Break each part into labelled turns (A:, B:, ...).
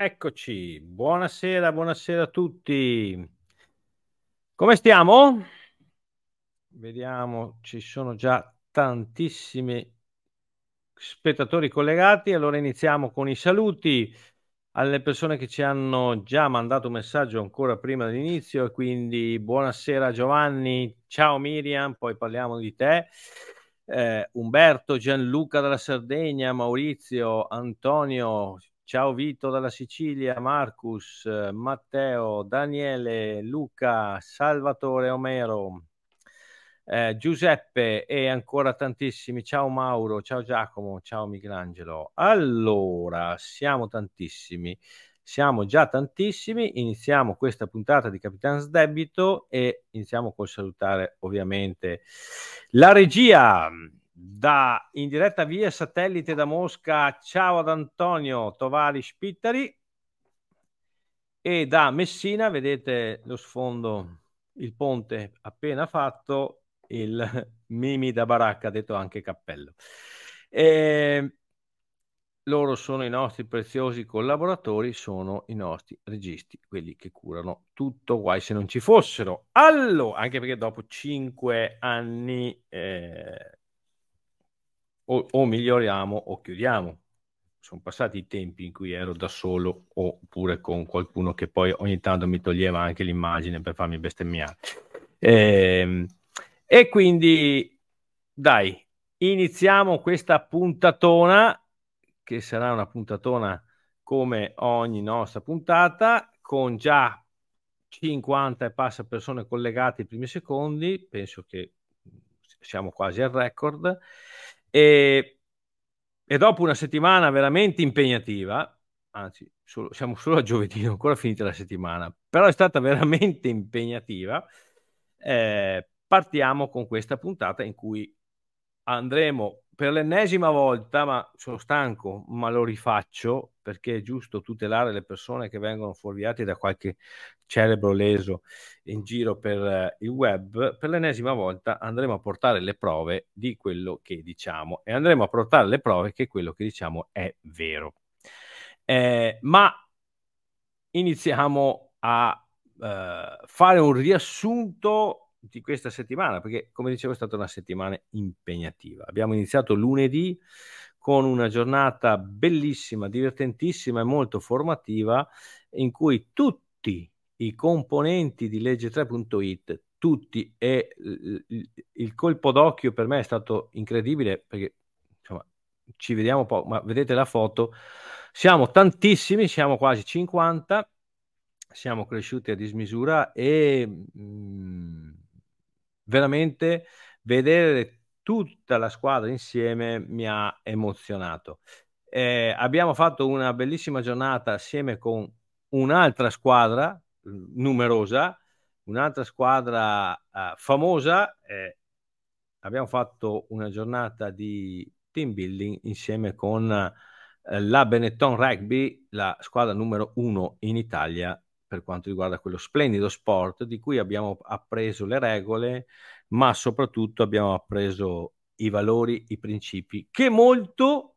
A: Eccoci, buonasera, buonasera a tutti. Come stiamo? Vediamo, ci sono già tantissimi spettatori collegati. Allora iniziamo con i saluti alle persone che ci hanno già mandato un messaggio ancora prima dell'inizio quindi buonasera Giovanni, ciao Miriam, poi parliamo di te. Eh, Umberto, Gianluca dalla Sardegna, Maurizio, Antonio, Ciao Vito dalla Sicilia, Marcus, Matteo, Daniele, Luca, Salvatore Omero, eh, Giuseppe e ancora tantissimi. Ciao Mauro, ciao Giacomo, ciao Michelangelo. Allora, siamo tantissimi, siamo già tantissimi. Iniziamo questa puntata di Capitan Debito e iniziamo col salutare ovviamente la regia da in diretta via satellite da Mosca. Ciao ad Antonio Tovari Spittari e da Messina, vedete lo sfondo, il ponte appena fatto, il Mimi da Baracca, detto anche cappello. E loro sono i nostri preziosi collaboratori, sono i nostri registi, quelli che curano tutto, guai se non ci fossero. Allora, anche perché dopo cinque anni eh, o, o miglioriamo o chiudiamo. Sono passati i tempi in cui ero da solo oppure con qualcuno che poi ogni tanto mi toglieva anche l'immagine per farmi bestemmiare. E, ehm, e quindi, dai, iniziamo questa puntatona, che sarà una puntatona come ogni nostra puntata, con già 50 e passa persone collegate i primi secondi, penso che siamo quasi al record. E, e dopo una settimana veramente impegnativa, anzi, solo, siamo solo a giovedì, non ancora finita la settimana, però è stata veramente impegnativa. Eh, partiamo con questa puntata in cui andremo per l'ennesima volta, ma sono stanco, ma lo rifaccio perché è giusto tutelare le persone che vengono fuorviate da qualche cerebro leso in giro per eh, il web. Per l'ennesima volta andremo a portare le prove di quello che diciamo e andremo a portare le prove che quello che diciamo è vero. Eh, ma iniziamo a eh, fare un riassunto di questa settimana, perché come dicevo è stata una settimana impegnativa. Abbiamo iniziato lunedì con una giornata bellissima, divertentissima e molto formativa in cui tutti i componenti di legge 3.it, tutti, e il colpo d'occhio per me è stato incredibile perché insomma, ci vediamo poco, ma vedete la foto, siamo tantissimi, siamo quasi 50, siamo cresciuti a dismisura e mh, mm, veramente vedere tutta la squadra insieme mi ha emozionato. Eh, abbiamo fatto una bellissima giornata assieme con un'altra squadra numerosa, un'altra squadra uh, famosa. Eh, abbiamo fatto una giornata di team building insieme con eh, la Benetton Rugby, la squadra numero uno in Italia per quanto riguarda quello splendido sport di cui abbiamo appreso le regole, ma soprattutto abbiamo appreso i valori, i principi, che molto,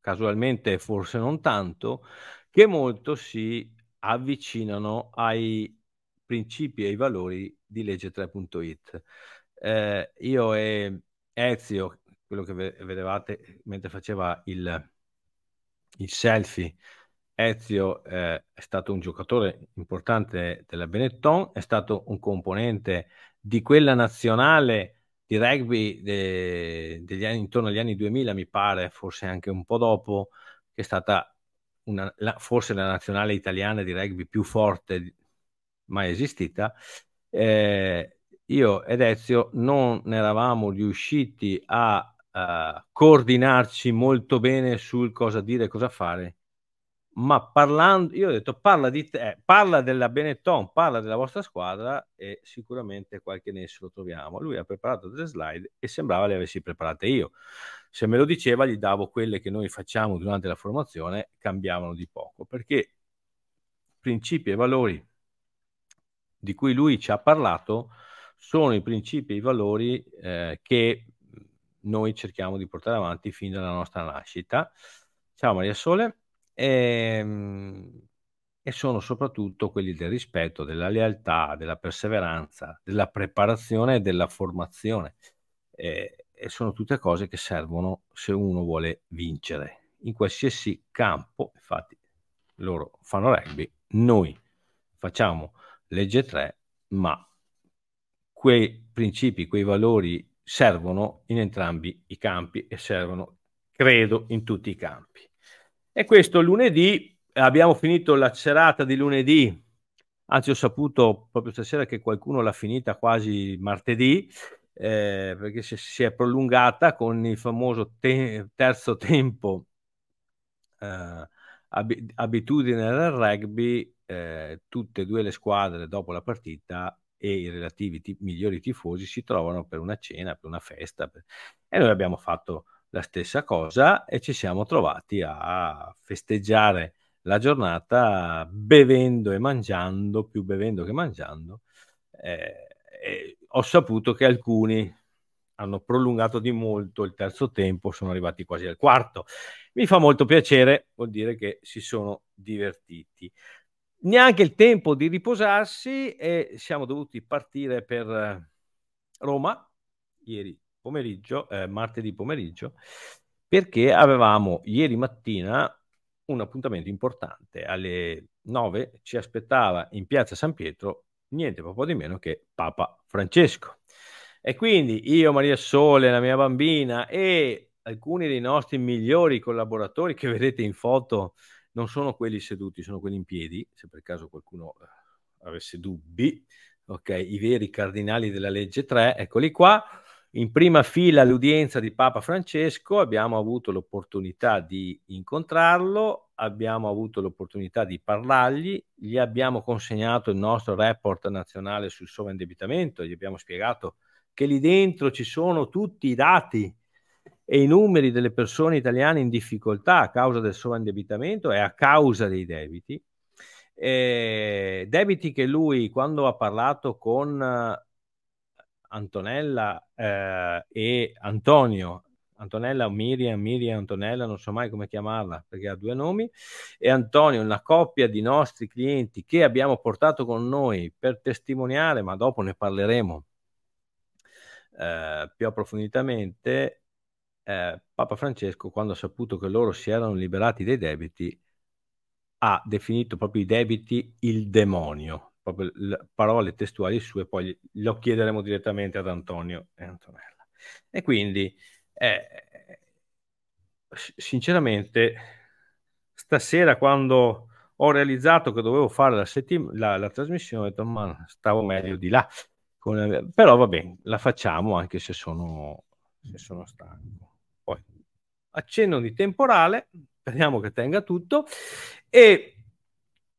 A: casualmente forse non tanto, che molto si avvicinano ai principi e ai valori di legge 3.it. Eh, io e Ezio, quello che vedevate mentre faceva il, il selfie, Ezio eh, è stato un giocatore importante della Benetton, è stato un componente di quella nazionale di rugby de, degli anni, intorno agli anni 2000, mi pare, forse anche un po' dopo, che è stata una, la, forse la nazionale italiana di rugby più forte mai esistita. Eh, io ed Ezio non eravamo riusciti a, a coordinarci molto bene sul cosa dire e cosa fare ma parlando, io ho detto parla di te, parla della Benetton, parla della vostra squadra e sicuramente qualche nesso lo troviamo. Lui ha preparato delle slide e sembrava le avessi preparate io. Se me lo diceva gli davo quelle che noi facciamo durante la formazione, cambiavano di poco, perché principi e valori di cui lui ci ha parlato sono i principi e i valori eh, che noi cerchiamo di portare avanti fin dalla nostra nascita. Ciao Maria Sole e, ehm, e sono soprattutto quelli del rispetto, della lealtà, della perseveranza, della preparazione e della formazione. E, e sono tutte cose che servono se uno vuole vincere in qualsiasi campo. Infatti, loro fanno rugby, noi facciamo legge 3, ma quei principi, quei valori servono in entrambi i campi e servono, credo, in tutti i campi. E questo lunedì abbiamo finito la serata di lunedì, anzi ho saputo proprio stasera che qualcuno l'ha finita quasi martedì, eh, perché si, si, è prolungata con il famoso te- terzo tempo eh, ab- abitudine del rugby, eh, tutte e due le squadre dopo la partita e i relativi t- migliori tifosi si trovano per una cena, per una festa per... e noi abbiamo fatto la stessa cosa e ci siamo trovati a festeggiare la giornata bevendo e mangiando, più bevendo che mangiando. Eh, ho saputo che alcuni hanno prolungato di molto il terzo tempo, sono arrivati quasi al quarto. Mi fa molto piacere, vuol dire che si sono divertiti. Neanche il tempo di riposarsi e siamo dovuti partire per Roma ieri pomeriggio, eh, martedì pomeriggio, perché avevamo ieri mattina un appuntamento importante. Alle 9 ci aspettava in piazza San Pietro niente po' di meno che Papa Francesco. E quindi io, Maria Sole, la mia bambina e alcuni dei nostri migliori collaboratori che vedete in foto non sono quelli seduti, sono quelli in piedi, se per caso qualcuno eh, avesse dubbi, ok, i veri cardinali della legge 3, eccoli qua in prima fila all'udienza di Papa Francesco, abbiamo avuto l'opportunità di incontrarlo, abbiamo avuto l'opportunità di parlargli, gli abbiamo consegnato il nostro report nazionale sul sovraindebitamento, gli abbiamo spiegato che lì dentro ci sono tutti i dati e i numeri delle persone italiane in difficoltà a causa del sovraindebitamento e a causa dei debiti. Eh, debiti che lui, quando ha parlato con Antonella eh, e Antonio, Antonella o Miriam, Miriam, Antonella, non so mai come chiamarla perché ha due nomi, e Antonio, una coppia di nostri clienti che abbiamo portato con noi per testimoniare, ma dopo ne parleremo eh, più approfonditamente. Eh, Papa Francesco, quando ha saputo che loro si erano liberati dei debiti, ha definito proprio i debiti il demonio proprio le parole testuali sue, poi lo chiederemo direttamente ad Antonio e Antonella. E quindi, eh, sinceramente, stasera quando ho realizzato che dovevo fare la, settim- la, la trasmissione, ho detto, ma stavo meglio di là. Con... Però va bene, la facciamo anche se sono, se sono stanco. Poi accenno di temporale, speriamo che tenga tutto. E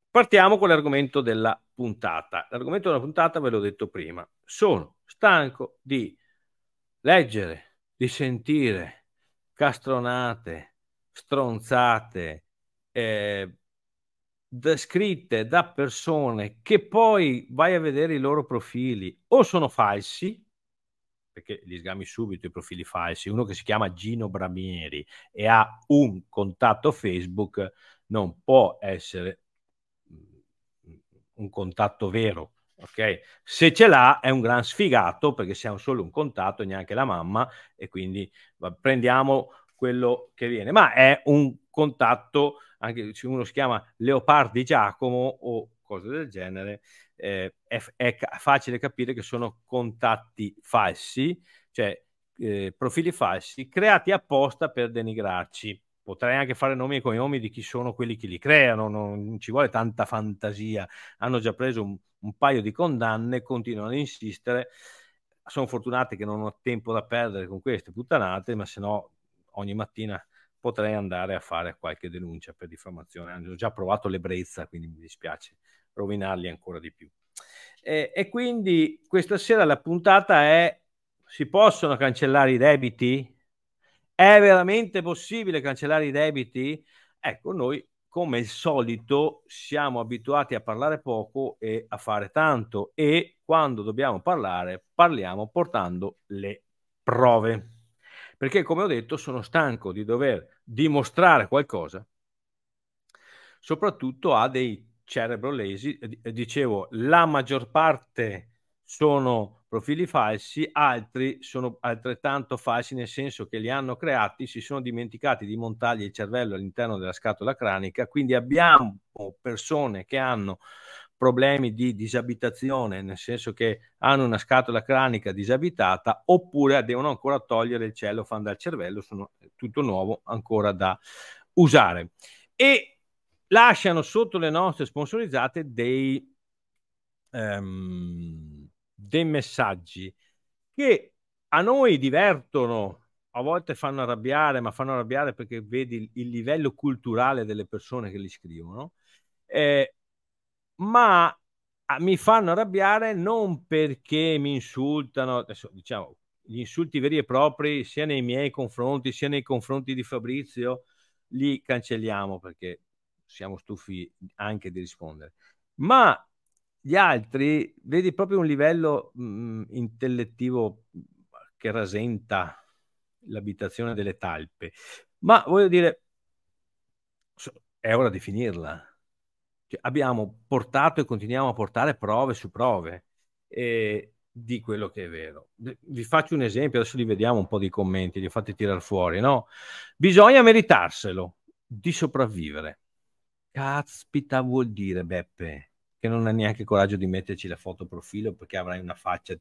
A: partiamo con l'argomento della puntata. L'argomento della puntata ve l'ho detto prima. Sono stanco di leggere, di sentire castronate, stronzate, eh, scritte da persone che poi vai a vedere i loro profili o sono falsi, perché li sgami subito i profili falsi, uno che si chiama Gino Bramieri e ha un contatto Facebook non può essere un contatto vero. Okay? Se ce l'ha è un gran sfigato perché siamo solo un contatto, neanche la mamma, e quindi va, prendiamo quello che viene. Ma è un contatto, anche se uno si chiama Leopardi Giacomo o cose del genere, eh, è, è, facile capire che sono contatti falsi, cioè eh, profili falsi creati apposta per denigrarci potrei anche fare nomi e cognomi di chi sono quelli che li creano, non ci vuole tanta fantasia, hanno già preso un, un paio di condanne, continuano ad insistere, sono fortunati che non ho tempo da perdere con queste puttanate, ma se no ogni mattina potrei andare a fare qualche denuncia per diffamazione, hanno già provato l'ebbrezza, quindi mi dispiace rovinarli ancora di più. E, e quindi questa sera la puntata è si possono cancellare i debiti? È veramente possibile cancellare i debiti? Ecco, noi come il solito siamo abituati a parlare poco e a fare tanto e quando dobbiamo parlare parliamo portando le prove. Perché come ho detto sono stanco di dover dimostrare qualcosa, soprattutto a dei cerebrolesi. Dicevo, la maggior parte sono profili falsi, altri sono altrettanto falsi nel senso che li hanno creati, si sono dimenticati di montargli il cervello all'interno della scatola cranica, quindi abbiamo persone che hanno problemi di disabitazione, nel senso che hanno una scatola cranica disabitata, oppure devono ancora togliere il cellofan dal cervello, sono tutto nuovo ancora da usare. E lasciano sotto le nostre sponsorizzate dei... Um, dei messaggi che a noi divertono, a volte fanno arrabbiare, ma fanno arrabbiare perché vedi il, livello culturale delle persone che li scrivono, eh, ma mi fanno arrabbiare non perché mi insultano, adesso diciamo, gli insulti veri e propri sia nei miei confronti sia nei confronti di Fabrizio, li cancelliamo perché siamo stufi anche di rispondere. Ma gli altri vedi proprio un livello mh, mm, intellettivo che rasenta l'abitazione delle talpe. Ma voglio dire, è ora di finirla. Cioè, abbiamo portato e continuiamo a portare prove su prove eh, di quello che è vero. Vi faccio un esempio, adesso li vediamo un po' di commenti, li fate tirare fuori, no? Bisogna meritarselo di sopravvivere. Caspita vuol dire, Beppe che non ha neanche coraggio di metterci la foto profilo perché avrai una faccia.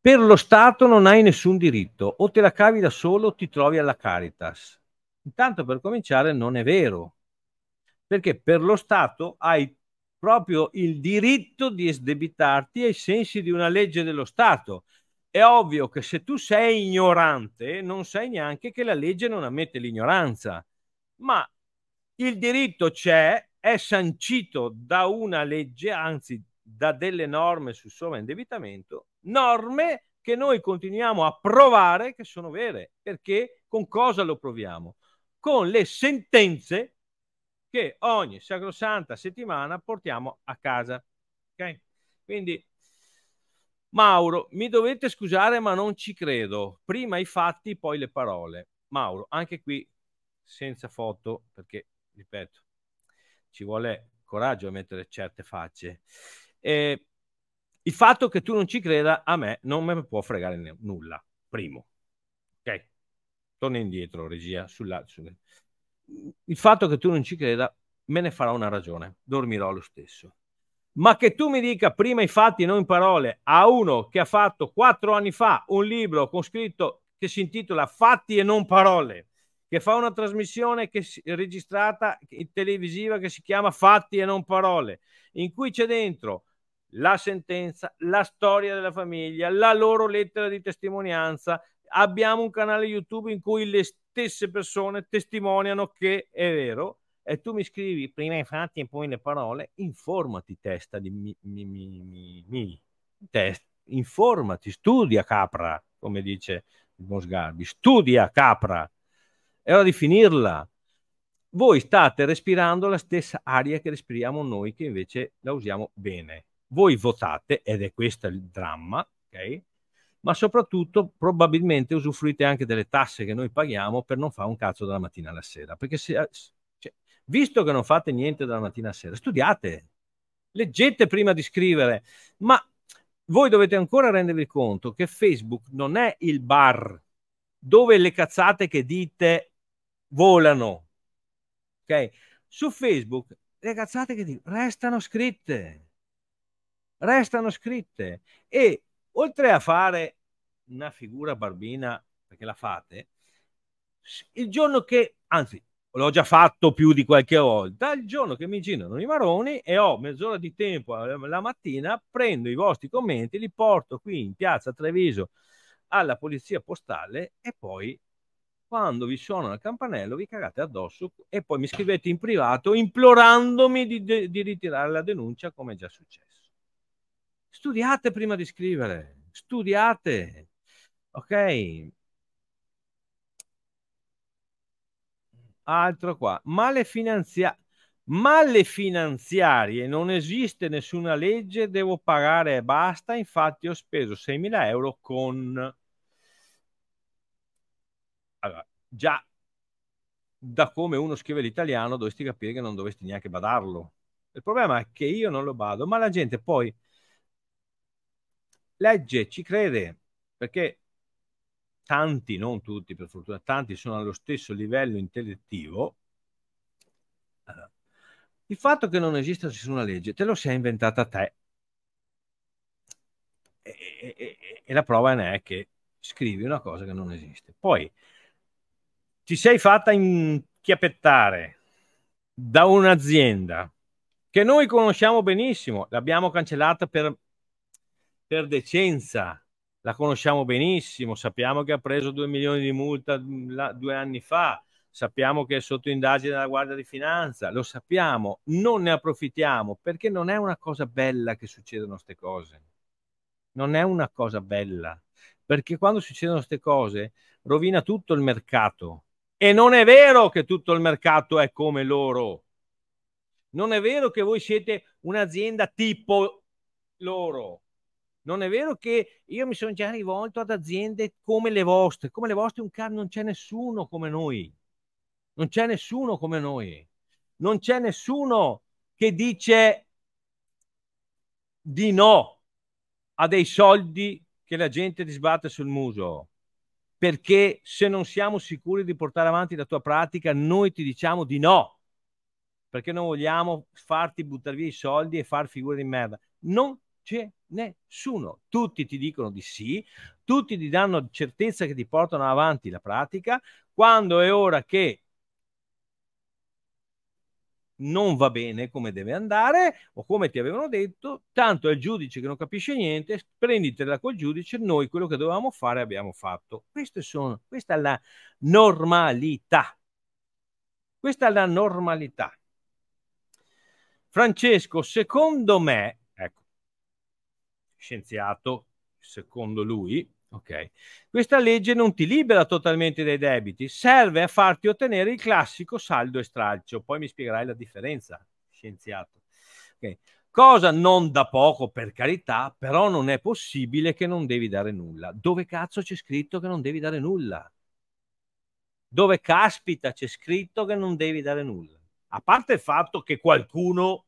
A: Per lo Stato non hai nessun diritto, o te la cavi da solo o ti trovi alla Caritas. Intanto per cominciare non è vero, perché per lo Stato hai proprio il diritto di esdebitarti ai sensi di una legge dello Stato. È ovvio che se tu sei ignorante non sai neanche che la legge non ammette l'ignoranza, ma il diritto c'è è sancito da una legge, anzi da delle norme sul sovraindebitamento, norme che noi continuiamo a provare che sono vere. Perché con cosa lo proviamo? Con le sentenze che ogni sacrosanta settimana portiamo a casa. Ok? Quindi, Mauro, mi dovete scusare, ma non ci credo. Prima i fatti, poi le parole. Mauro, anche qui senza foto, perché, ripeto, ci vuole coraggio a mettere certe facce. E il fatto che tu non ci creda a me non me può fregare n- nulla. Primo, ok? Torna indietro, regia. Sulla, sulla. Il fatto che tu non ci creda me ne farà una ragione. Dormirò lo stesso. Ma che tu mi dica prima i fatti e non in parole a uno che ha fatto quattro anni fa un libro con scritto che si intitola Fatti e non parole che fa una trasmissione che si, registrata televisiva che si chiama Fatti e non parole, in cui c'è dentro la sentenza, la storia della famiglia, la loro lettera di testimonianza. Abbiamo un canale YouTube in cui le stesse persone testimoniano che è vero e tu mi scrivi prima i fatti e poi le parole, informati testa di mi, mi, mi, mi. Test, informati, studia capra, come dice Mosgarbi, studia capra è ora di finirla. Voi state respirando la stessa aria che respiriamo noi, che invece la usiamo bene. Voi votate, ed è questo il dramma, ok? Ma soprattutto probabilmente usufruite anche delle tasse che noi paghiamo per non fare un cazzo dalla mattina alla sera. Perché se, cioè, visto che non fate niente dalla mattina a sera, studiate, leggete prima di scrivere, ma voi dovete ancora rendervi conto che Facebook non è il bar dove le cazzate che dite volano. Ok? Su Facebook le cazzate che dite restano scritte. Restano scritte e oltre a fare una figura barbina perché la fate, il giorno che, anzi, l'ho già fatto più di qualche volta, il giorno che mi girano i maroni e ho mezz'ora di tempo la mattina, prendo i vostri commenti, li porto qui in piazza Treviso alla polizia postale e poi quando vi suona il campanello vi cagate addosso e poi mi scrivete in privato implorandomi di, de- di ritirare la denuncia come è già successo. Studiate prima di scrivere, studiate, ok? Altro qua, ma le, finanzia- ma le finanziarie non esiste nessuna legge, devo pagare e basta, infatti ho speso 6.000 euro con allora, già da come uno scrive l'italiano dovresti capire che non dovresti neanche badarlo. Il problema è che io non lo bado, ma la gente poi legge, ci crede, perché tanti, non tutti per fortuna, tanti sono allo stesso livello intellettivo. Allora, il fatto che non esista nessuna legge te lo sei inventata te. E, e, e, la prova ne è che scrivi una cosa che non esiste. Poi ti sei fatta inchiappettare da un'azienda che noi conosciamo benissimo, l'abbiamo cancellata per, per decenza, la conosciamo benissimo, sappiamo che ha preso 2 milioni di multa la, due anni fa, sappiamo che è sotto indagine della Guardia di Finanza, lo sappiamo, non ne approfittiamo perché non è una cosa bella che succedano queste cose. Non è una cosa bella, perché quando succedono queste cose rovina tutto il mercato e non è vero che tutto il mercato è come loro. Non è vero che voi siete un'azienda tipo loro. Non è vero che io mi sono già rivolto ad aziende come le vostre. Come le vostre, un car non c'è nessuno come noi. Non c'è nessuno come noi. Non c'è nessuno che dice di no a dei soldi che la gente ti sbatte sul muso perché se non siamo sicuri di portare avanti la tua pratica, noi ti diciamo di no, perché non vogliamo farti buttare via i soldi e far figure di merda. Non c'è nessuno. Tutti ti dicono di sì, tutti ti danno certezza che ti portano avanti la pratica. Quando è ora che non va bene come deve andare o come ti avevano detto, tanto è il giudice che non capisce niente, prenditela col giudice, noi quello che dovevamo fare abbiamo fatto. Sono, questa è la normalità. Questa è la normalità. Francesco, secondo me, ecco, scienziato, secondo lui, Ok. Questa legge non ti libera totalmente dai debiti, serve a farti ottenere il classico saldo e stralcio. Poi mi spiegherai la differenza, scienziato. Okay. Cosa non da poco, per carità, però non è possibile che non devi dare nulla. Dove cazzo c'è scritto che non devi dare nulla? Dove caspita c'è scritto che non devi dare nulla? A parte il fatto che qualcuno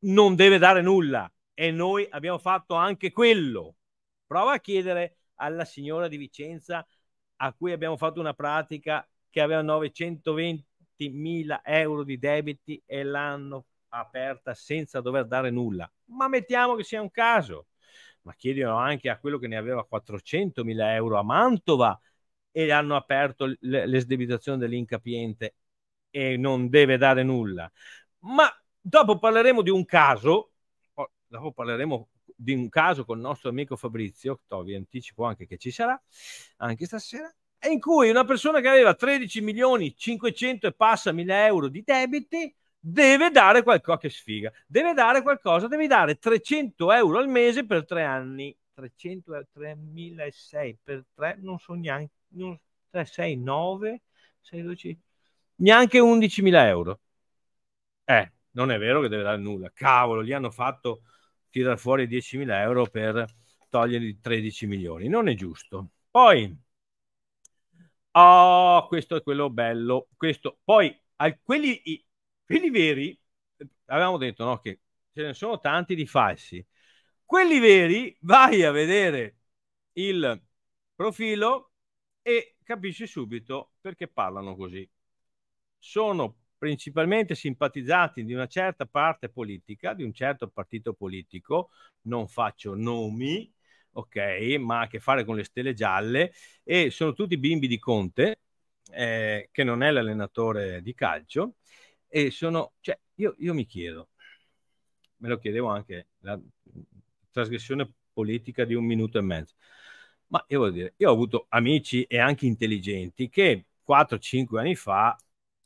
A: non deve dare nulla e noi abbiamo fatto anche quello Prova a chiedere alla signora di Vicenza a cui abbiamo fatto una pratica che aveva 920 mila euro di debiti e l'hanno aperta senza dover dare nulla. Ma mettiamo che sia un caso. Ma chiedilo anche a quello che ne aveva 400 mila euro a Mantova e hanno aperto l'esdebitazione dell'incapiente e non deve dare nulla. Ma dopo parleremo di un caso, dopo parleremo di un caso con il nostro amico Fabrizio, vi anticipo anche che ci sarà anche stasera, in cui una persona che aveva 13 milioni 500 e passa mila euro di debiti deve dare qualcosa che sfiga, deve dare qualcosa, devi dare 300 euro al mese per tre anni, 300 3006 per tre, non so neanche, non, 3, 6, 9, 6, 12, neanche 11 mila euro. Eh, non è vero che deve dare nulla, cavolo, gli hanno fatto tirare fuori 10.000 euro per togliergli 13 milioni. Non è giusto. Poi, oh, questo è quello bello. Questo. Poi quelli, quelli veri, avevamo detto no, che ce ne sono tanti di falsi. Quelli veri, vai a vedere il profilo e capisci subito perché parlano così. Sono principalmente simpatizzati di una certa parte politica, di un certo partito politico, non faccio nomi, ok, ma ha a che fare con le stelle gialle e sono tutti bimbi di Conte, eh, che non è l'allenatore di calcio, e sono, cioè, io, io mi chiedo, me lo chiedevo anche la trasgressione politica di un minuto e mezzo, ma io voglio dire, io ho avuto amici e anche intelligenti che 4-5 anni fa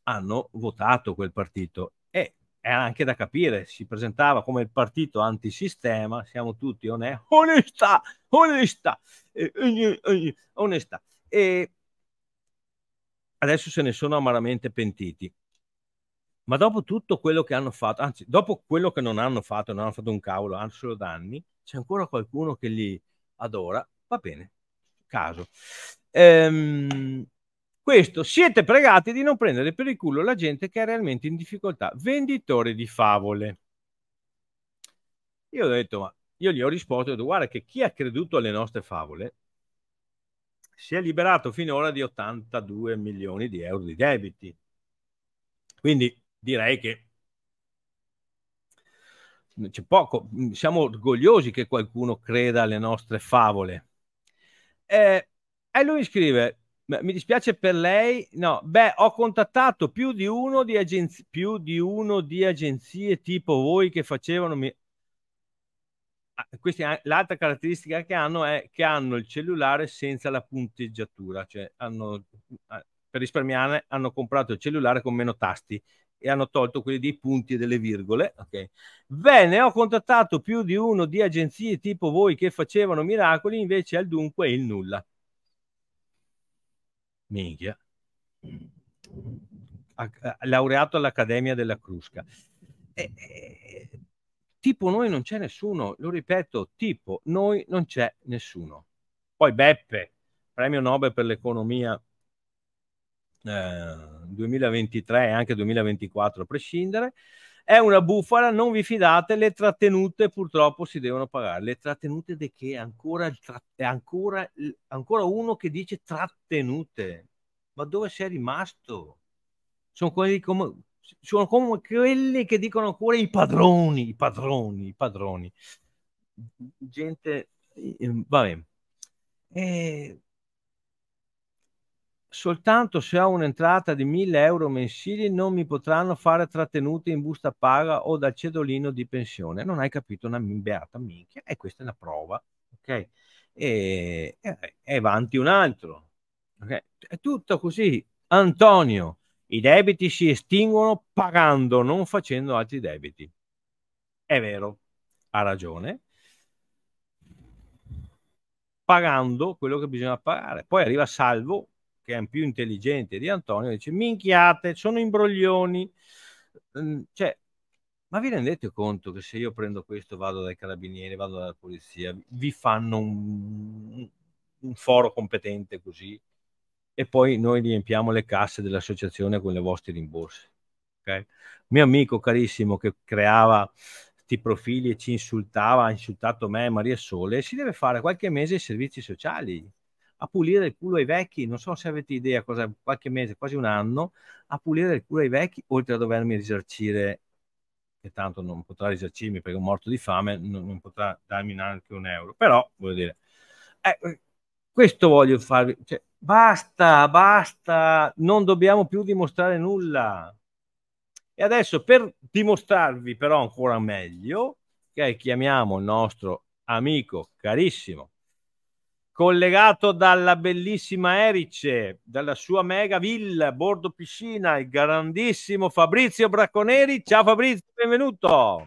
A: hanno votato quel partito e è anche da capire, si presentava come il partito antisistema, siamo tutti onesti, onestà, onestà, onestà. E adesso se ne sono amaramente pentiti. Ma dopo tutto quello che hanno fatto, anzi, dopo quello che non hanno fatto, non hanno fatto un cavolo, hanno solo danni, c'è ancora qualcuno che li adora, va bene, caso. Ehm, questo, siete pregati di non prendere per il culo la gente che è realmente in difficoltà, venditori di favole. Io ho detto, ma io gli ho risposto, ho detto, guarda che chi ha creduto alle nostre favole si è liberato finora di 82 milioni di euro di debiti. Quindi direi che c'è poco, siamo orgogliosi che qualcuno creda alle nostre favole. Eh, e lui scrive, mi dispiace per lei, no, beh, ho contattato più di uno di, agenzie, più di, uno di agenzie tipo voi che facevano... Mi... Ah, l'altra caratteristica che hanno è che hanno il cellulare senza la punteggiatura, cioè hanno, ah, per risparmiare hanno comprato il cellulare con meno tasti e hanno tolto quelli dei punti e delle virgole. Okay. Bene, ho contattato più di uno di agenzie tipo voi che facevano miracoli, invece al dunque il nulla. Minchia. laureato all'Accademia della Crusca. E, e, tipo noi non c'è nessuno, lo ripeto, tipo noi non c'è nessuno. Poi Beppe, premio Nobel per l'economia 2023 e anche 2024 a prescindere. È una bufala, non vi fidate, le trattenute purtroppo si devono pagare. Le trattenute di che? Ancora, tra- ancora, ancora uno che dice trattenute. Ma dove sei rimasto? Sono quelli come, sono come quelli che dicono ancora i padroni, i padroni, i padroni. Gente, va bene. E soltanto se ho un'entrata di 1000 euro mensili non mi potranno fare trattenute in busta paga o dal cedolino di pensione. Non hai capito una beata minchia e questa è la prova. Ok? E, e, avanti un altro. Okay? È tutto così. Antonio, i debiti si estinguono pagando, non facendo altri debiti. È vero, ha ragione. Pagando quello che bisogna pagare. Poi arriva Salvo che è più intelligente di Antonio, dice minchiate, sono imbroglioni. Mm, cioè, ma vi rendete conto che se io prendo questo, vado dai carabinieri, vado dalla polizia, vi fanno un, un foro competente così e poi noi riempiamo le casse dell'associazione con le vostre rimborsi. Okay? Mio amico carissimo che creava questi profili e ci insultava, ha insultato me, Maria Sole, si deve fare qualche mese i servizi sociali a pulire il culo ai vecchi, non so se avete idea cosa, qualche mese, quasi un anno, a pulire il culo ai vecchi, oltre a dovermi risarcire, che tanto non potrà risarcirmi perché è morto di fame, non, non potrà darmi neanche un euro, però voglio dire, eh, questo voglio farvi, cioè, basta, basta, non dobbiamo più dimostrare nulla. E adesso per dimostrarvi però ancora meglio, che chiamiamo il nostro amico carissimo collegato dalla bellissima Erice, dalla sua mega villa, bordo piscina, il grandissimo Fabrizio Bracconeri. Ciao Fabrizio, benvenuto.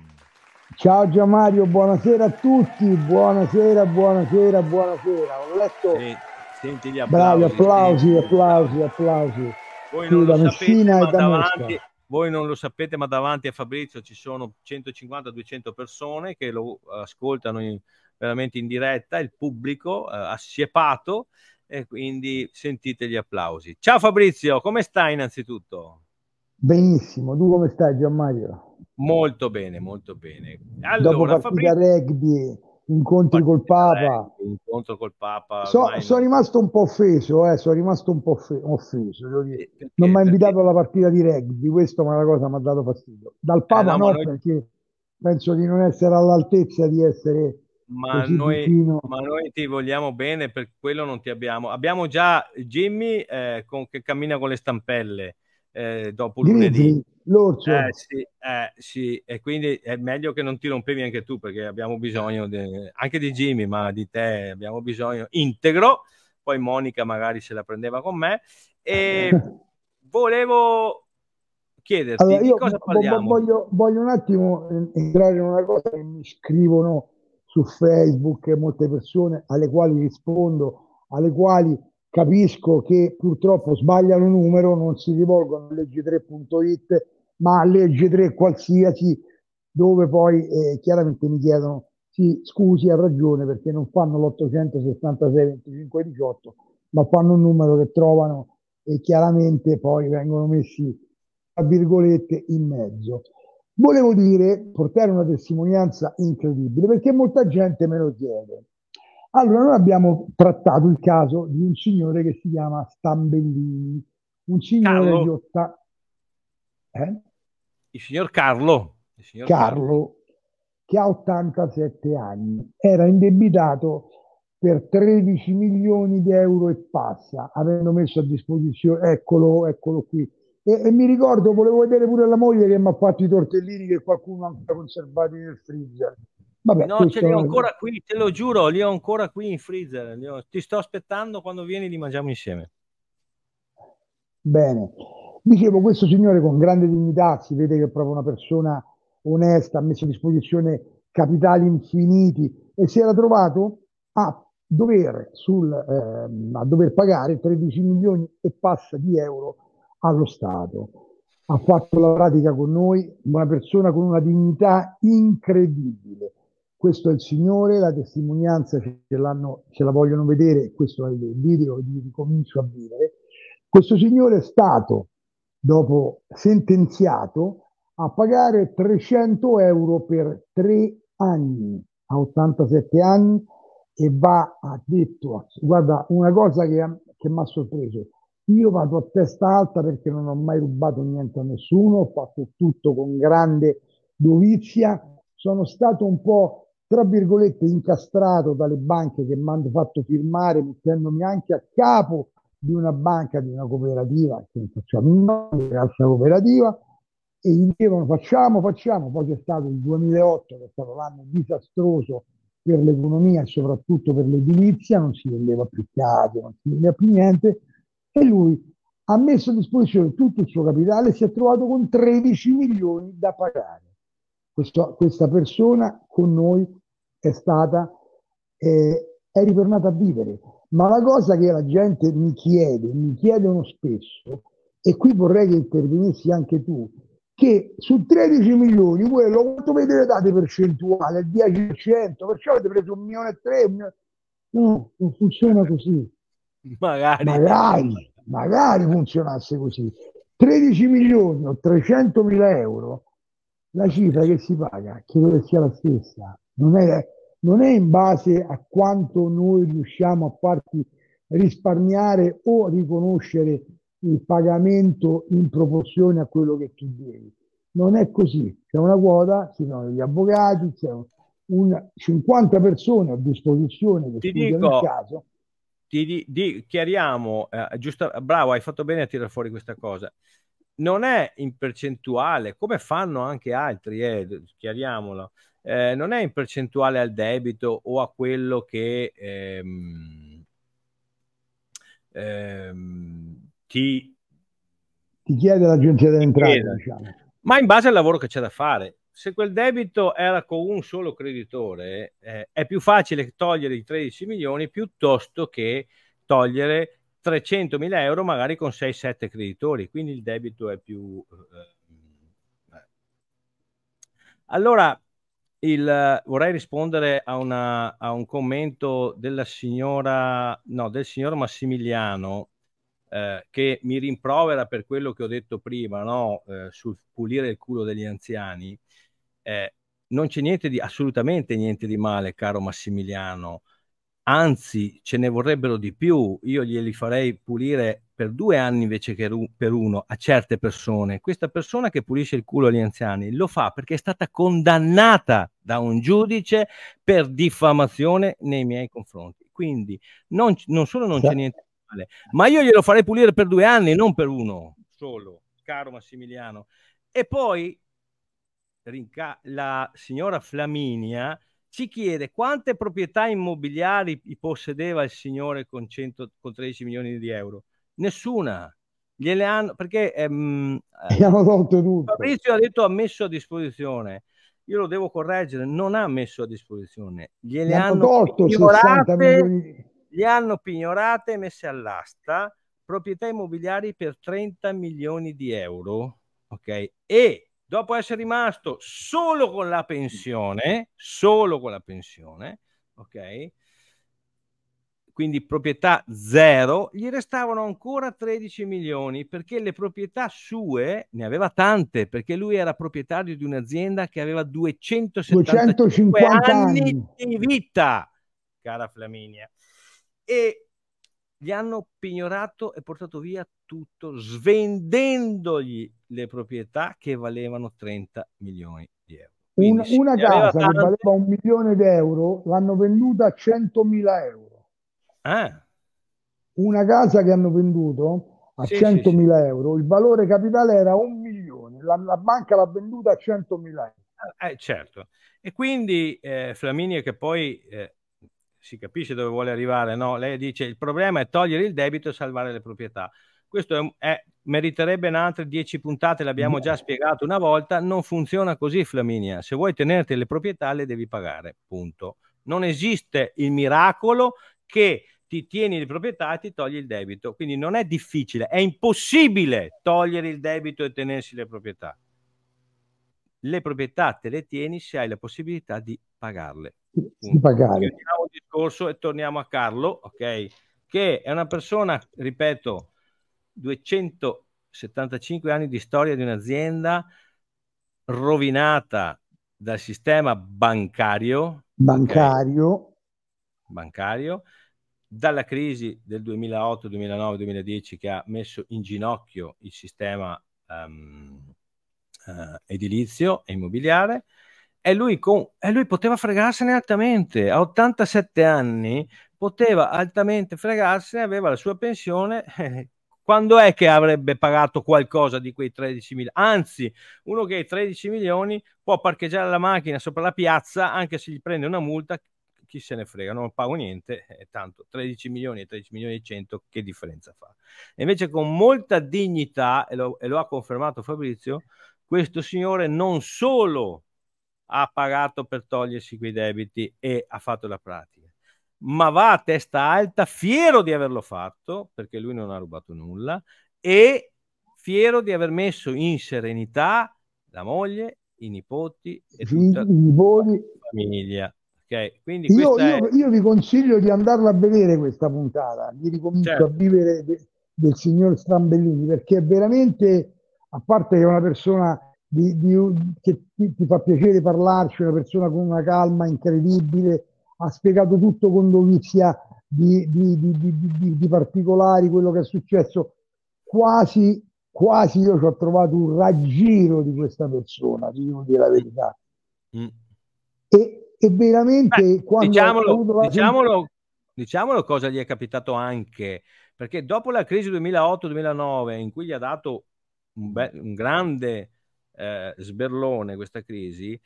B: Ciao Gianmario, buonasera a tutti, buonasera, buonasera, buonasera. Ho letto...
A: Sì, senti gli applausi.
B: Bravi, applausi, applausi, applausi.
A: Voi sì, non lo sapete, ma davanti, voi non lo sapete, ma davanti a Fabrizio ci sono 150-200 persone che lo ascoltano in veramente in diretta, il pubblico eh, assiepato e quindi sentite gli applausi. Ciao Fabrizio, come stai innanzitutto?
B: Benissimo, tu come stai Gianmario?
A: Molto bene, molto bene.
B: Allora, Dopo partita Fabrizio... rugby, incontri col Papa.
A: Rugby, incontro col Papa.
B: So, sono rimasto un po' offeso, eh, sono rimasto un po' offeso. Non mi ha invitato alla partita di rugby, questo ma la cosa mi ha dato fastidio. Dal Papa eh, no, no noi... perché penso di non essere all'altezza di essere
A: ma noi, ma noi, ti vogliamo bene, per quello non ti abbiamo. Abbiamo già Jimmy eh, con, che cammina con le stampelle eh, dopo lunedì.
B: L'orso.
A: Eh, sì, eh, sì, e quindi è meglio che non ti rompevi anche tu perché abbiamo bisogno de, anche di Jimmy, ma di te abbiamo bisogno integro. Poi Monica magari se la prendeva con me. E volevo chiederti allora, io cosa parliamo.
B: Voglio, voglio un attimo entrare in una cosa che mi scrivono su Facebook molte persone alle quali rispondo, alle quali capisco che purtroppo sbagliano numero, non si rivolgono a legge3.it, ma a legge3 qualsiasi, dove poi eh, chiaramente mi chiedono, sì, scusi, ha ragione, perché non fanno l'866 25 18, ma fanno un numero che trovano e chiaramente poi vengono messi, tra virgolette, in mezzo. Volevo dire, portare una testimonianza incredibile, perché molta gente me lo chiede. Allora, noi abbiamo trattato il caso di un signore che si chiama Stambellini, un signore Carlo. di 80...
A: Eh? Il signor Carlo.
B: Il signor Carlo, Carlo, che ha 87 anni, era indebitato per 13 milioni di euro e passa, avendo messo a disposizione, eccolo, eccolo qui, e, e, mi ricordo, volevo vedere pure la moglie che mi ha fatto i tortellini che qualcuno ha ancora conservati nel freezer.
A: Vabbè, no, ce li ho ancora qui, te lo giuro, li ho ancora qui in freezer. Ho... Ti sto aspettando quando vieni li mangiamo insieme.
B: Bene. Dicevo, questo signore con grande dignità, si vede che è proprio una persona onesta, ha messo a disposizione capitali infiniti e si era trovato a dover, sul, eh, a dover pagare 13 milioni e passa di euro allo Stato. Ha fatto la pratica con noi, una persona con una dignità incredibile. Questo è il Signore, la testimonianza ce, ce la vogliono vedere, questo è il video di ricomincio a vivere. Questo Signore è stato, dopo sentenziato, a pagare 300 euro per tre anni, a 87 anni, e va, ha detto, guarda, una cosa che, che mi ha sorpreso, io vado a testa alta perché non ho mai rubato niente a nessuno, ho fatto tutto con grande dovizia, sono stato un po', tra virgolette, incastrato dalle banche che mi hanno fatto firmare mettendomi anche a capo di una banca, di una cooperativa, che non facciamo una cassa cooperativa, e gli dicevano facciamo, facciamo, poi c'è stato il 2008 che è stato l'anno disastroso per l'economia e soprattutto per l'edilizia, non si vendeva più case, non si vendeva più niente, e lui ha messo a disposizione tutto il suo capitale e si è trovato con 13 milioni da pagare. Questo, questa persona con noi è stata, eh, è ritornata a vivere. Ma la cosa che la gente mi chiede, mi chiedono spesso, e qui vorrei che intervenissi anche tu, che su 13 milioni quello quanto vedete date percentuale? Il 10%, perciò avete preso un milione e tre, no, non funziona così.
A: Magari.
B: magari, magari funzionasse così. 13 milioni o 300 mila euro, la cifra che si paga credo che sia la stessa. Non è, non è in base a quanto noi riusciamo a farti risparmiare o riconoscere il pagamento in proporzione a quello che tu devi. Non è così, c'è una quota, ci sono gli avvocati, c'è un 50 persone a disposizione che
A: Ti studiano dico, il caso ti, di, chiariamo, eh, giusto, bravo, hai fatto bene a tirare fuori questa cosa. Non è in percentuale, come fanno anche altri, eh, chiariamolo, eh, non è in percentuale al debito o a quello che ehm, ehm, ti,
B: ti chiede l'agenzia delle entrate, diciamo.
A: ma in base al lavoro che c'è da fare se quel debito era con un solo creditore, eh, è più facile togliere i 13 milioni piuttosto che togliere 300 mila euro magari con 6-7 creditori, quindi il debito è più... Eh, eh. allora, il, vorrei rispondere a, una, a, un commento della signora, no, del signor Massimiliano eh, che mi rimprovera per quello che ho detto prima, no? eh, sul pulire il culo degli anziani, eh, non c'è niente di, assolutamente niente di male, caro Massimiliano. Anzi, ce ne vorrebbero di più. Io glieli farei pulire per due anni invece che per uno a certe persone. Questa persona che pulisce il culo agli anziani lo fa perché è stata condannata da un giudice per diffamazione nei miei confronti. Quindi non, non solo non c'è niente di male, ma io glielo farei pulire per due anni, non per uno solo, caro Massimiliano. E poi la signora Flaminia ci chiede quante proprietà immobiliari possedeva il signore con, 100, con 13 milioni di euro. Nessuna. Gliele hanno, perché ehm,
B: hanno tolto tutto.
A: Fabrizio ha detto ha messo a disposizione. Io lo devo correggere, non ha messo a disposizione. Gliele hanno, hanno pignorate, gli hanno pignorate e messe all'asta proprietà immobiliari per 30 milioni di euro. Ok? E dopo essere rimasto solo con la pensione, solo con la pensione, ok? Quindi proprietà zero, gli restavano ancora 13 milioni perché le proprietà sue ne aveva tante, perché lui era proprietario di un'azienda che aveva 275 anni, anni di vita, cara Flaminia. E gli hanno pignorato e portato via tutto, svendendogli le proprietà che valevano 30 milioni di euro.
B: Una, una casa che valeva un milione di euro l'hanno venduta a 100 mila euro. Ah. Una casa che hanno venduto a sì, 100 mila sì, euro, il valore capitale era un milione, la, la banca l'ha venduta a 100 mila euro.
A: Eh, certo. E quindi eh, Flaminia che poi eh, si capisce dove vuole arrivare, no? Lei dice il problema è togliere il debito e salvare le proprietà. Questo è, è, meriterebbe altre 10 puntate, l'abbiamo già spiegato una volta, non funziona così Flaminia, se vuoi tenerti le proprietà le devi pagare, punto. Non esiste il miracolo che ti tieni le proprietà e ti togli il debito, quindi non è difficile, è impossibile togliere il debito e tenersi le proprietà. Le proprietà te le tieni se hai la possibilità di pagarle.
B: Di pagare.
A: Chiudiamo il discorso e torniamo a Carlo, ok? Che è una persona, ripeto, 275 anni di storia di un'azienda rovinata dal sistema bancario.
B: Bancario. Okay?
A: Bancario dalla crisi del 2008, 2009, 2010 che ha messo in ginocchio il sistema um, uh, edilizio e immobiliare e lui, con, e lui poteva fregarsene altamente. A 87 anni poteva altamente fregarsene, aveva la sua pensione. Quando è che avrebbe pagato qualcosa di quei 13 milioni? Anzi, uno che ha 13 milioni può parcheggiare la macchina sopra la piazza anche se gli prende una multa, chi se ne frega, non pago niente, eh, tanto 13 milioni e 13 milioni e 100 che differenza fa? E invece con molta dignità, e lo, e lo ha confermato Fabrizio, questo signore non solo ha pagato per togliersi quei debiti e ha fatto la pratica, ma va a testa alta, fiero di averlo fatto, perché lui non ha rubato nulla, e fiero di aver messo in serenità la moglie, i nipoti e tutta la famiglia. Okay, quindi
B: io, io, è... io, vi consiglio di andarla a vedere questa puntata, di ricomincio certo. a vivere de, del signor Strambellini, perché è veramente, a parte che è una persona di, di, che ti, ti, fa piacere parlarci, una persona con una calma incredibile, ha spiegato tutto con dovizia di, di, particolari, quello che è successo. Quasi, quasi io ci ho trovato un raggiro di questa persona, devo dire la verità. Mm. E, e, veramente Beh, quando
A: diciamolo, diciamolo, diciamolo cosa gli è capitato anche, perché dopo la crisi 2008-2009 in cui gli ha dato un, be- un grande eh, sberlone questa crisi,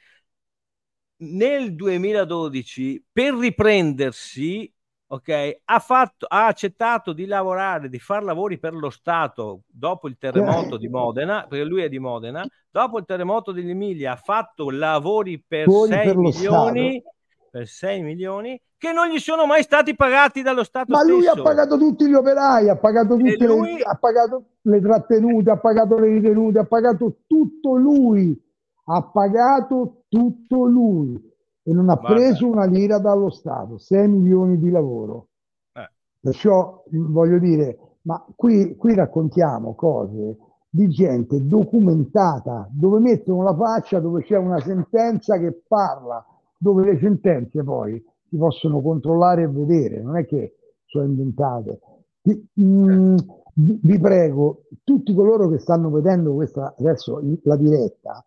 A: nel 2012 per riprendersi ok ha, fatto, ha accettato di lavorare di fare lavori per lo Stato dopo il terremoto di Modena perché lui è di Modena dopo il terremoto dell'Emilia ha fatto lavori per Fuori 6 per milioni per 6 milioni che non gli sono mai stati pagati dallo Stato
B: ma
A: stesso.
B: lui ha pagato tutti gli operai ha pagato, tutte lui... le, ha pagato le trattenute ha pagato le ritenute ha pagato tutto lui ha pagato tutto lui e non ha Guarda. preso una lira dallo Stato, 6 milioni di lavoro. Eh. Perciò voglio dire, ma qui, qui raccontiamo cose di gente documentata, dove mettono la faccia, dove c'è una sentenza che parla, dove le sentenze poi si possono controllare e vedere, non è che sono inventate. Vi, mm, vi prego, tutti coloro che stanno vedendo questa adesso la diretta,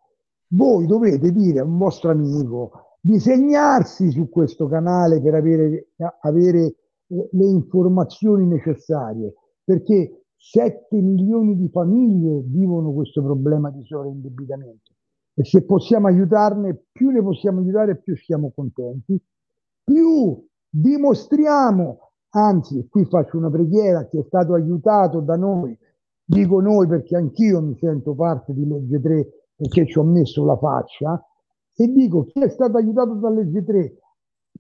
B: voi dovete dire a un vostro amico di segnarsi su questo canale per avere, avere le informazioni necessarie, perché 7 milioni di famiglie vivono questo problema di sovraindebitamento. E se possiamo aiutarne, più ne possiamo aiutare, più siamo contenti, più dimostriamo, anzi qui faccio una preghiera, chi è stato aiutato da noi, dico noi perché anch'io mi sento parte di Legge 3 perché ci ho messo la faccia, e dico chi è stato aiutato da Legge 3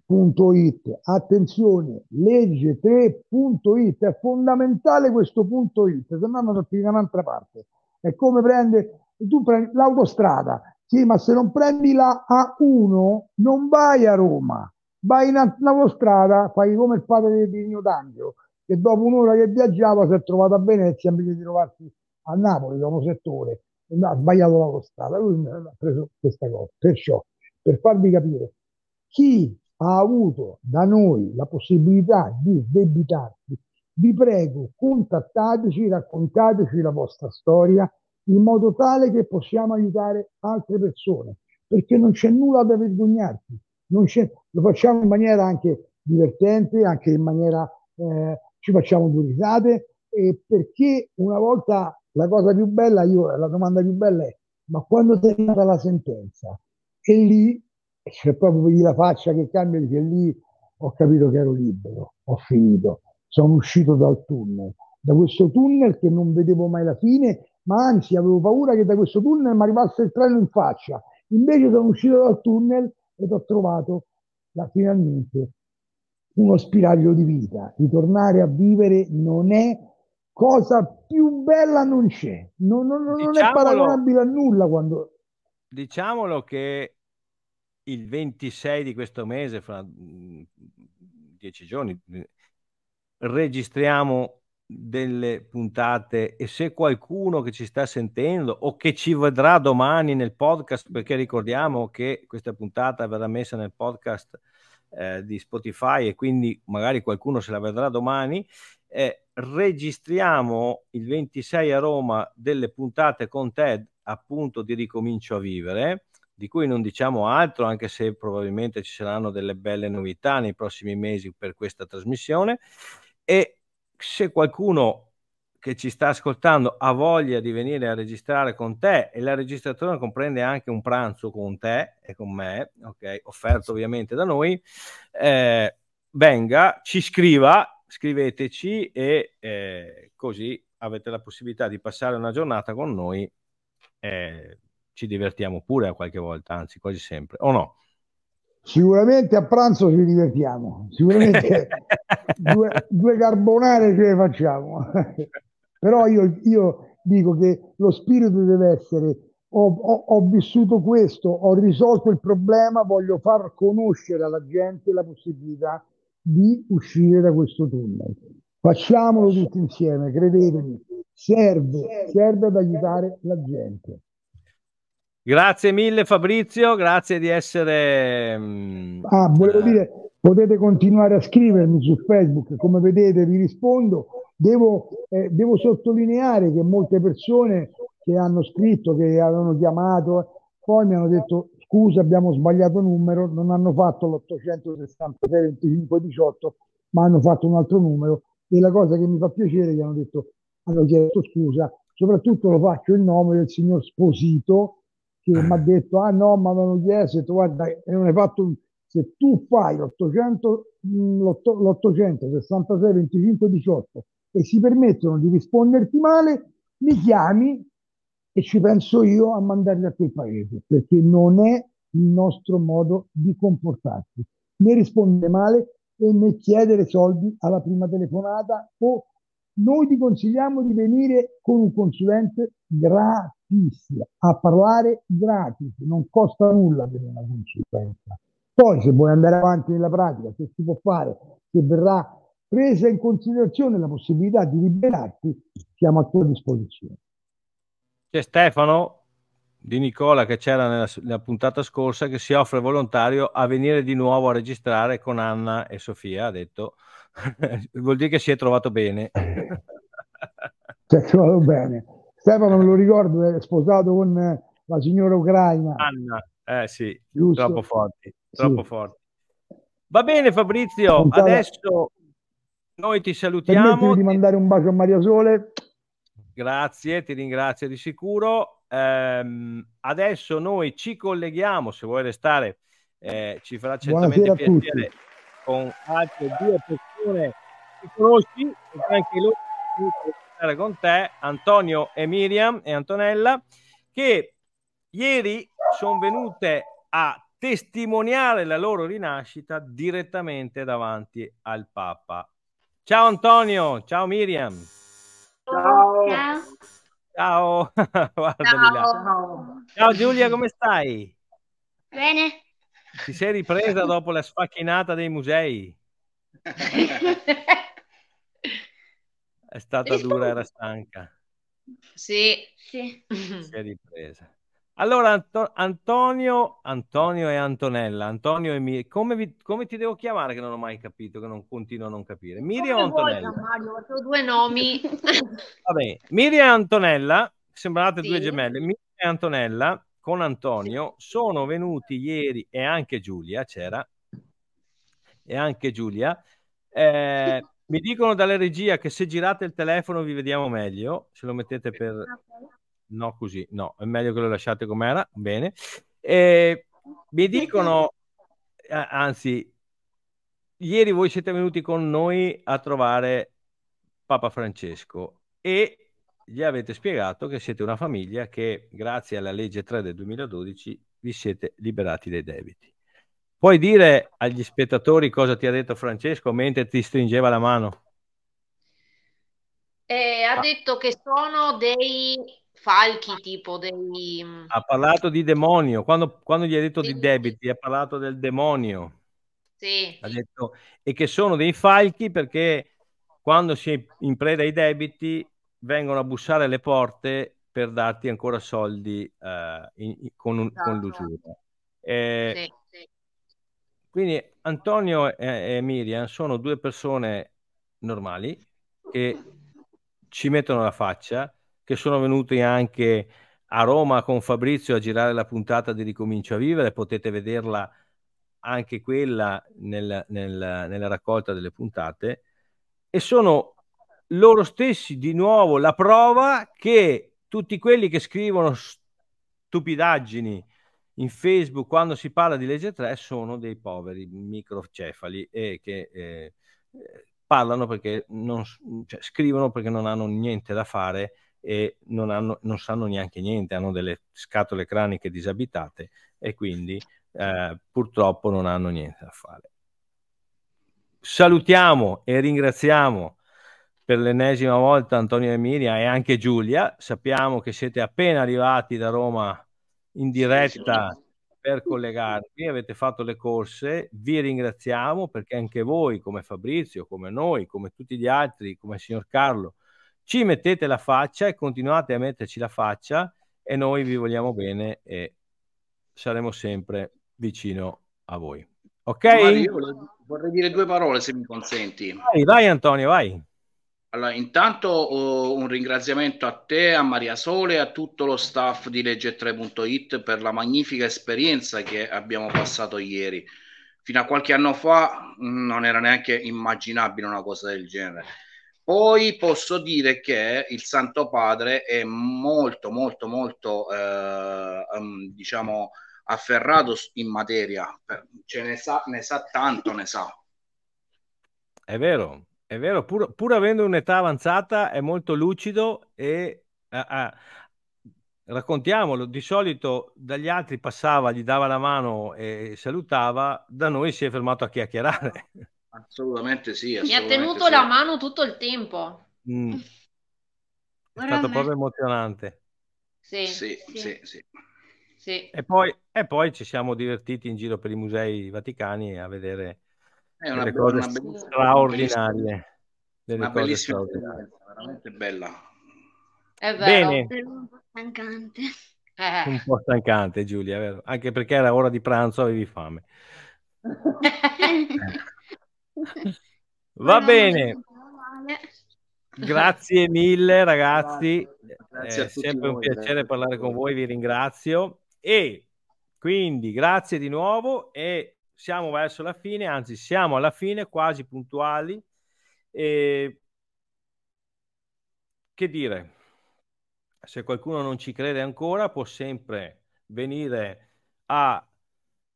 B: legge3.it. Attenzione, legge3.it è fondamentale questo punto it, se no non da un'altra parte. È come prendere, tu prendi l'autostrada, sì, ma se non prendi la A1 non vai a Roma, vai in autostrada, fai come il padre di Nino D'Angelo, che dopo un'ora che viaggiava si è trovato a Venezia invece di trovarsi a Napoli dopo sette ore. Ha sbagliato l'autostrada, lui ha preso questa cosa. Perciò, per farvi capire, chi ha avuto da noi la possibilità di debitarsi, vi prego contattateci, raccontateci la vostra storia in modo tale che possiamo aiutare altre persone, perché non c'è nulla da vergognarsi, lo facciamo in maniera anche divertente, anche in maniera eh, ci facciamo due risate, e perché una volta la cosa più bella, io, la domanda più bella è ma quando è arrivata la sentenza? E lì c'è proprio la faccia che cambia, dice lì ho capito che ero libero, ho finito, sono uscito dal tunnel, da questo tunnel che non vedevo mai la fine, ma anzi avevo paura che da questo tunnel mi arrivasse il treno in faccia. Invece sono uscito dal tunnel ed ho trovato la, finalmente uno spiraglio di vita. Ritornare a vivere non è cosa più bella, non c'è, non, non, non è paragonabile a nulla quando...
A: Diciamolo che il 26 di questo mese, fra mm, dieci giorni, registriamo delle puntate. E se qualcuno che ci sta sentendo o che ci vedrà domani nel podcast, perché ricordiamo che questa puntata verrà messa nel podcast eh, di Spotify e quindi magari qualcuno se la vedrà domani, eh, registriamo il 26 a Roma delle puntate con Ted appunto di Ricomincio a vivere di cui non diciamo altro, anche se probabilmente ci saranno delle belle novità nei prossimi mesi per questa trasmissione. E se qualcuno che ci sta ascoltando ha voglia di venire a registrare con te e la registrazione comprende anche un pranzo con te e con me, ok, offerto ovviamente da noi, eh, venga, ci scriva, scriveteci e eh, così avete la possibilità di passare una giornata con noi. Eh, ci divertiamo pure a qualche volta, anzi quasi sempre, o no?
B: Sicuramente a pranzo ci divertiamo, sicuramente due, due, carbonare ce le facciamo, però io, io, dico che lo spirito deve essere ho, ho, ho, vissuto questo, ho risolto il problema, voglio far conoscere alla gente la possibilità di uscire da questo tunnel. Facciamolo tutti insieme, credetemi, serve, serve ad aiutare la gente.
A: Grazie mille Fabrizio, grazie di essere... Mm,
B: ah, volevo uh, dire, potete continuare a scrivermi su Facebook, come vedete vi rispondo. Devo, eh, devo sottolineare che molte persone che hanno scritto, che avevano chiamato, poi mi hanno detto scusa abbiamo sbagliato numero, non hanno fatto l'866 25 18, ma hanno fatto un altro numero. E la cosa che mi fa piacere è che hanno detto, hanno chiesto scusa, soprattutto lo faccio in nome del signor Sposito, che mi ha detto ah no ma non chiesto detto, guarda non hai fatto se tu fai l'866 25 18 e si permettono di risponderti male mi chiami e ci penso io a mandarli a quel paese perché non è il nostro modo di comportarsi né rispondere male e né chiedere soldi alla prima telefonata o noi ti consigliamo di venire con un consulente gratis a parlare gratis, non costa nulla per una consulenza. Poi se vuoi andare avanti nella pratica, se si può fare, se verrà presa in considerazione la possibilità di liberarti, siamo a tua disposizione.
A: C'è Stefano di Nicola che c'era nella, nella, puntata scorsa che si offre volontario a venire di nuovo a registrare con Anna e Sofia, ha detto. Vuol dire che si è trovato bene.
B: si è trovato bene. Stefano, me lo ricordo, è sposato con la signora ucraina.
A: Anna, eh sì, Giusto? troppo forti, troppo sì. forti. Va bene Fabrizio, Puntata... adesso noi ti salutiamo.
B: Permettimi di mandare un bacio a Maria Sole.
A: Grazie, ti ringrazio di sicuro. Eh, adesso noi ci colleghiamo, se vuoi restare, eh, ci farà certamente piacere con altre due persone che conosci, e anche loro stare con te, Antonio e Miriam e Antonella, che ieri sono venute a testimoniare la loro rinascita direttamente davanti al Papa. Ciao Antonio, ciao Miriam.
C: Ciao.
A: Ciao. Ciao. Ciao Giulia, come stai?
C: Bene.
A: Ti sei ripresa dopo la sfacchinata dei musei? È stata dura, era stanca.
C: Sì, sì.
A: Si è ripresa. Allora, Anto- Antonio, Antonio e Antonella, Antonio e Miriam, come, vi, come, ti devo chiamare che non ho mai capito, che non continuo a non capire? Miriam o Antonella?
C: Vuoi, Mario, ho due nomi.
A: Vabbè, Miriam e Antonella, sembrate sì. due gemelle, Miriam e Antonella con Antonio sono venuti ieri e anche Giulia c'era, e anche Giulia, eh, mi dicono dalla regia che se girate il telefono vi vediamo meglio, se lo mettete per no così, no, è meglio che lo lasciate com'era, bene. E mi dicono, anzi, ieri voi siete venuti con noi a trovare Papa Francesco e gli avete spiegato che siete una famiglia che grazie alla legge 3 del 2012 vi siete liberati dai debiti. Puoi dire agli spettatori cosa ti ha detto Francesco mentre ti stringeva la mano?
C: Eh, ha ah. detto che sono dei falchi tipo dei...
A: Mm, ha parlato di demonio, quando, quando gli ha detto sì. di debiti ha parlato del demonio.
C: Sì.
A: Ha detto, e che sono dei falchi perché quando si è in preda ai debiti vengono a bussare alle porte per darti ancora soldi eh, in, in, con, un, esatto. con l'usura. Eh, sì, sì. Quindi Antonio e, e Miriam sono due persone normali che ci mettono la faccia, che sono venuti anche a Roma con Fabrizio a girare la puntata di Ricomincio a Vivere, potete vederla anche quella nel, nel, nella raccolta delle puntate, e sono loro stessi di nuovo la prova che tutti quelli che scrivono stupidaggini in Facebook quando si parla di legge 3 sono dei poveri microcefali e che eh, parlano perché non, cioè, scrivono perché non hanno niente da fare e non, hanno, non sanno neanche niente, hanno delle scatole craniche disabitate e quindi eh, purtroppo non hanno niente da fare. Salutiamo e ringraziamo per l'ennesima volta Antonio Emilia e anche Giulia. Sappiamo che siete appena arrivati da Roma in diretta per collegarvi, avete fatto le corse, vi ringraziamo perché anche voi, come Fabrizio, come noi, come tutti gli altri, come il signor Carlo, ci mettete la faccia e continuate a metterci la faccia e noi vi vogliamo bene e saremo sempre vicino a voi. Ok?
D: Mario, vorrei dire due parole se mi consenti.
A: Vai, vai Antonio, vai.
D: Allora, intanto uh, un ringraziamento a te, a Maria Sole e a tutto lo staff di Legge3.it per la magnifica esperienza che abbiamo passato ieri. Fino a qualche anno fa non era neanche immaginabile una cosa del genere. Poi posso dire che il Santo Padre è molto, molto, molto, eh, um, diciamo, afferrato in materia, cioè ne sa, ne sa tanto, ne sa.
A: È vero, è vero, pur, pur avendo un'età avanzata è molto lucido e eh, eh, raccontiamolo, di solito dagli altri passava, gli dava la mano e salutava, da noi si è fermato a chiacchierare.
D: Assolutamente sì.
C: Mi ha tenuto sì. la mano tutto il tempo.
A: Mm. È stato proprio emozionante.
D: Sì sì, sì, sì,
A: sì. E, poi, e poi ci siamo divertiti in giro per i musei vaticani a vedere
D: È una,
A: delle
D: be-
A: cose
D: una bellissima-
A: straordinarie. Delle
D: Una
A: cose
D: bellissima
A: straordinarie.
D: veramente bella.
C: È vero.
A: Bene,
E: Però un po' stancante.
C: Eh.
A: un po' stancante Giulia, vero? Anche perché era ora di pranzo, avevi fame. Va bene, grazie mille ragazzi,
D: Grazie.
A: È
D: tutti
A: sempre un
D: voi,
A: piacere
D: a
A: parlare con
D: voi.
A: voi, vi ringrazio. E quindi grazie di nuovo e siamo verso la fine, anzi siamo alla fine, quasi puntuali. E... Che dire, se qualcuno non ci crede ancora può sempre venire a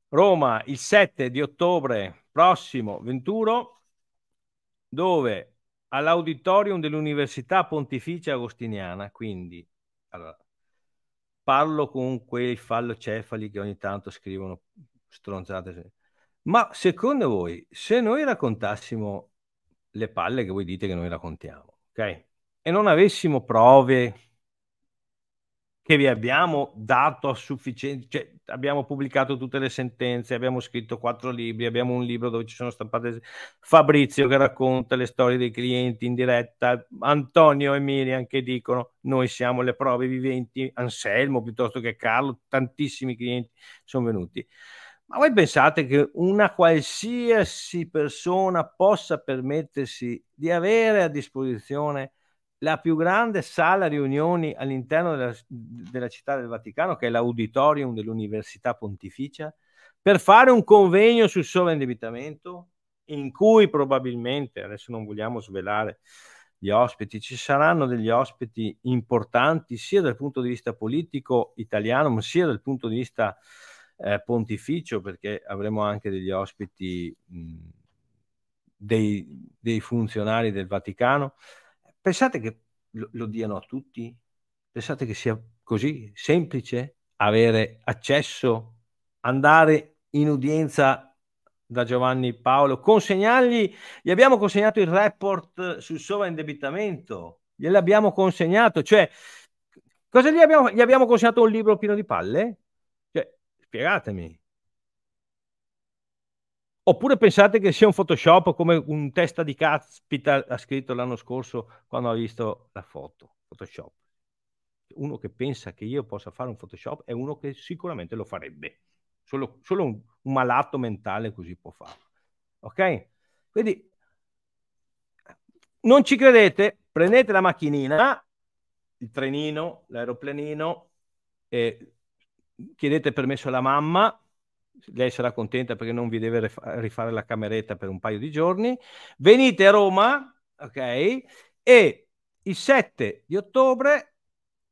A: Roma il 7 di ottobre prossimo 21 dove all'auditorium dell'Università Pontificia Agostiniana, quindi allora, parlo con quei fallocefali che ogni tanto scrivono stronzate. Ma secondo voi, se noi raccontassimo le palle che voi dite che noi raccontiamo, ok? E non avessimo prove che vi abbiamo dato a sufficienza, cioè abbiamo pubblicato tutte le sentenze, abbiamo scritto quattro libri, abbiamo un libro dove ci sono stampate Fabrizio che racconta le storie dei clienti in diretta, Antonio e Miriam che dicono noi siamo le prove viventi, Anselmo piuttosto che Carlo, tantissimi clienti sono venuti. Ma voi pensate che una qualsiasi persona possa permettersi di avere a disposizione la più grande sala riunioni all'interno della, della città del Vaticano, che è l'auditorium dell'Università Pontificia, per fare un convegno sul sovraindebitamento in cui probabilmente, adesso non vogliamo svelare gli ospiti, ci saranno degli ospiti importanti sia dal punto di vista politico italiano, ma sia dal punto di vista eh, pontificio, perché avremo anche degli ospiti mh, dei, dei funzionari del Vaticano. Pensate che lo, lo diano a tutti? Pensate che sia così semplice avere accesso, andare in udienza da Giovanni Paolo, consegnargli, gli abbiamo consegnato il report sul sovraindebitamento, gliel'abbiamo consegnato, cioè, cosa gli abbiamo, gli abbiamo consegnato un libro pieno di palle? Cioè, spiegatemi. Oppure pensate che sia un Photoshop come un testa di caspita ha scritto l'anno scorso quando ha visto la foto? Photoshop. Uno che pensa che io possa fare un Photoshop è uno che sicuramente lo farebbe. Solo, solo un, un malato mentale così può farlo. Ok? Quindi non ci credete? Prendete la macchinina, il trenino, l'aeroplanino, chiedete permesso alla mamma, lei sarà contenta perché non vi deve rifare la cameretta per un paio di giorni. Venite a Roma, ok? E il 7 di ottobre,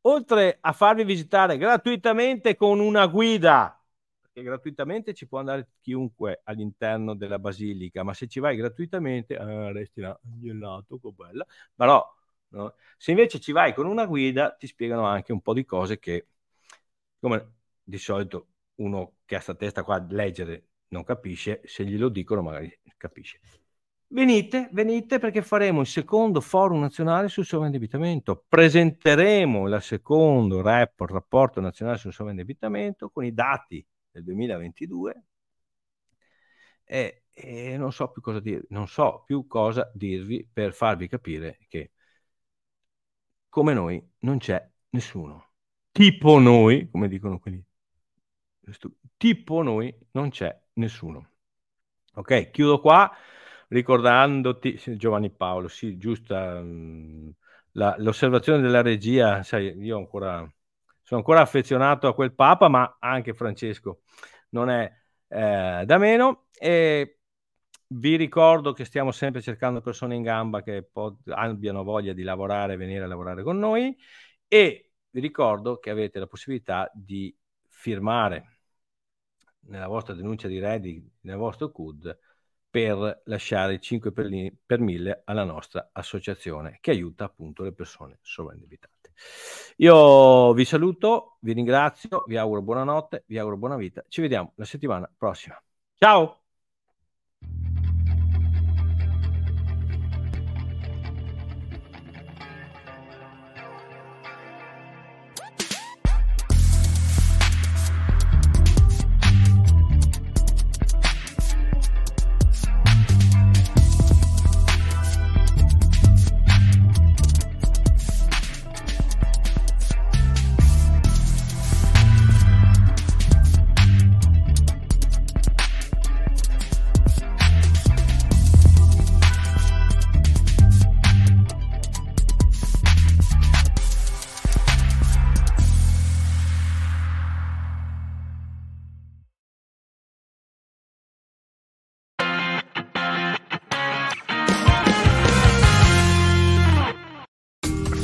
A: oltre a farvi visitare gratuitamente con una guida, perché gratuitamente ci può andare chiunque all'interno della basilica, ma se ci vai gratuitamente, eh, resti là, gelato, che bella. Però, no? se invece ci vai con una guida, ti spiegano anche un po' di cose che, come di solito uno che ha sta testa qua a leggere non capisce, se glielo dicono magari capisce. Venite, venite perché faremo il secondo forum nazionale sul sovraindebitamento. Presenteremo il secondo report, rapporto nazionale sul sovraindebitamento con i dati del 2022 e, e non so più cosa dire, non so più cosa dirvi per farvi capire che come noi non c'è nessuno. Tipo noi, come dicono quelli tipo noi non c'è nessuno. Ok, chiudo qua ricordandoti Giovanni Paolo, sì, giusta mh, la, l'osservazione della regia, sai, io ancora sono ancora affezionato a quel Papa, ma anche Francesco non è eh, da meno. E vi ricordo che stiamo sempre cercando persone in gamba che pod- abbiano voglia di lavorare, venire a lavorare con noi. E vi ricordo che avete la possibilità di firmare nella vostra denuncia di redditi, nel vostro CUD, per lasciare il 5 per, li, per 1000 alla nostra associazione che aiuta appunto le persone sovraindebitate. Io vi saluto, vi ringrazio, vi auguro buonanotte, vi auguro buona vita. Ci vediamo la settimana prossima. Ciao!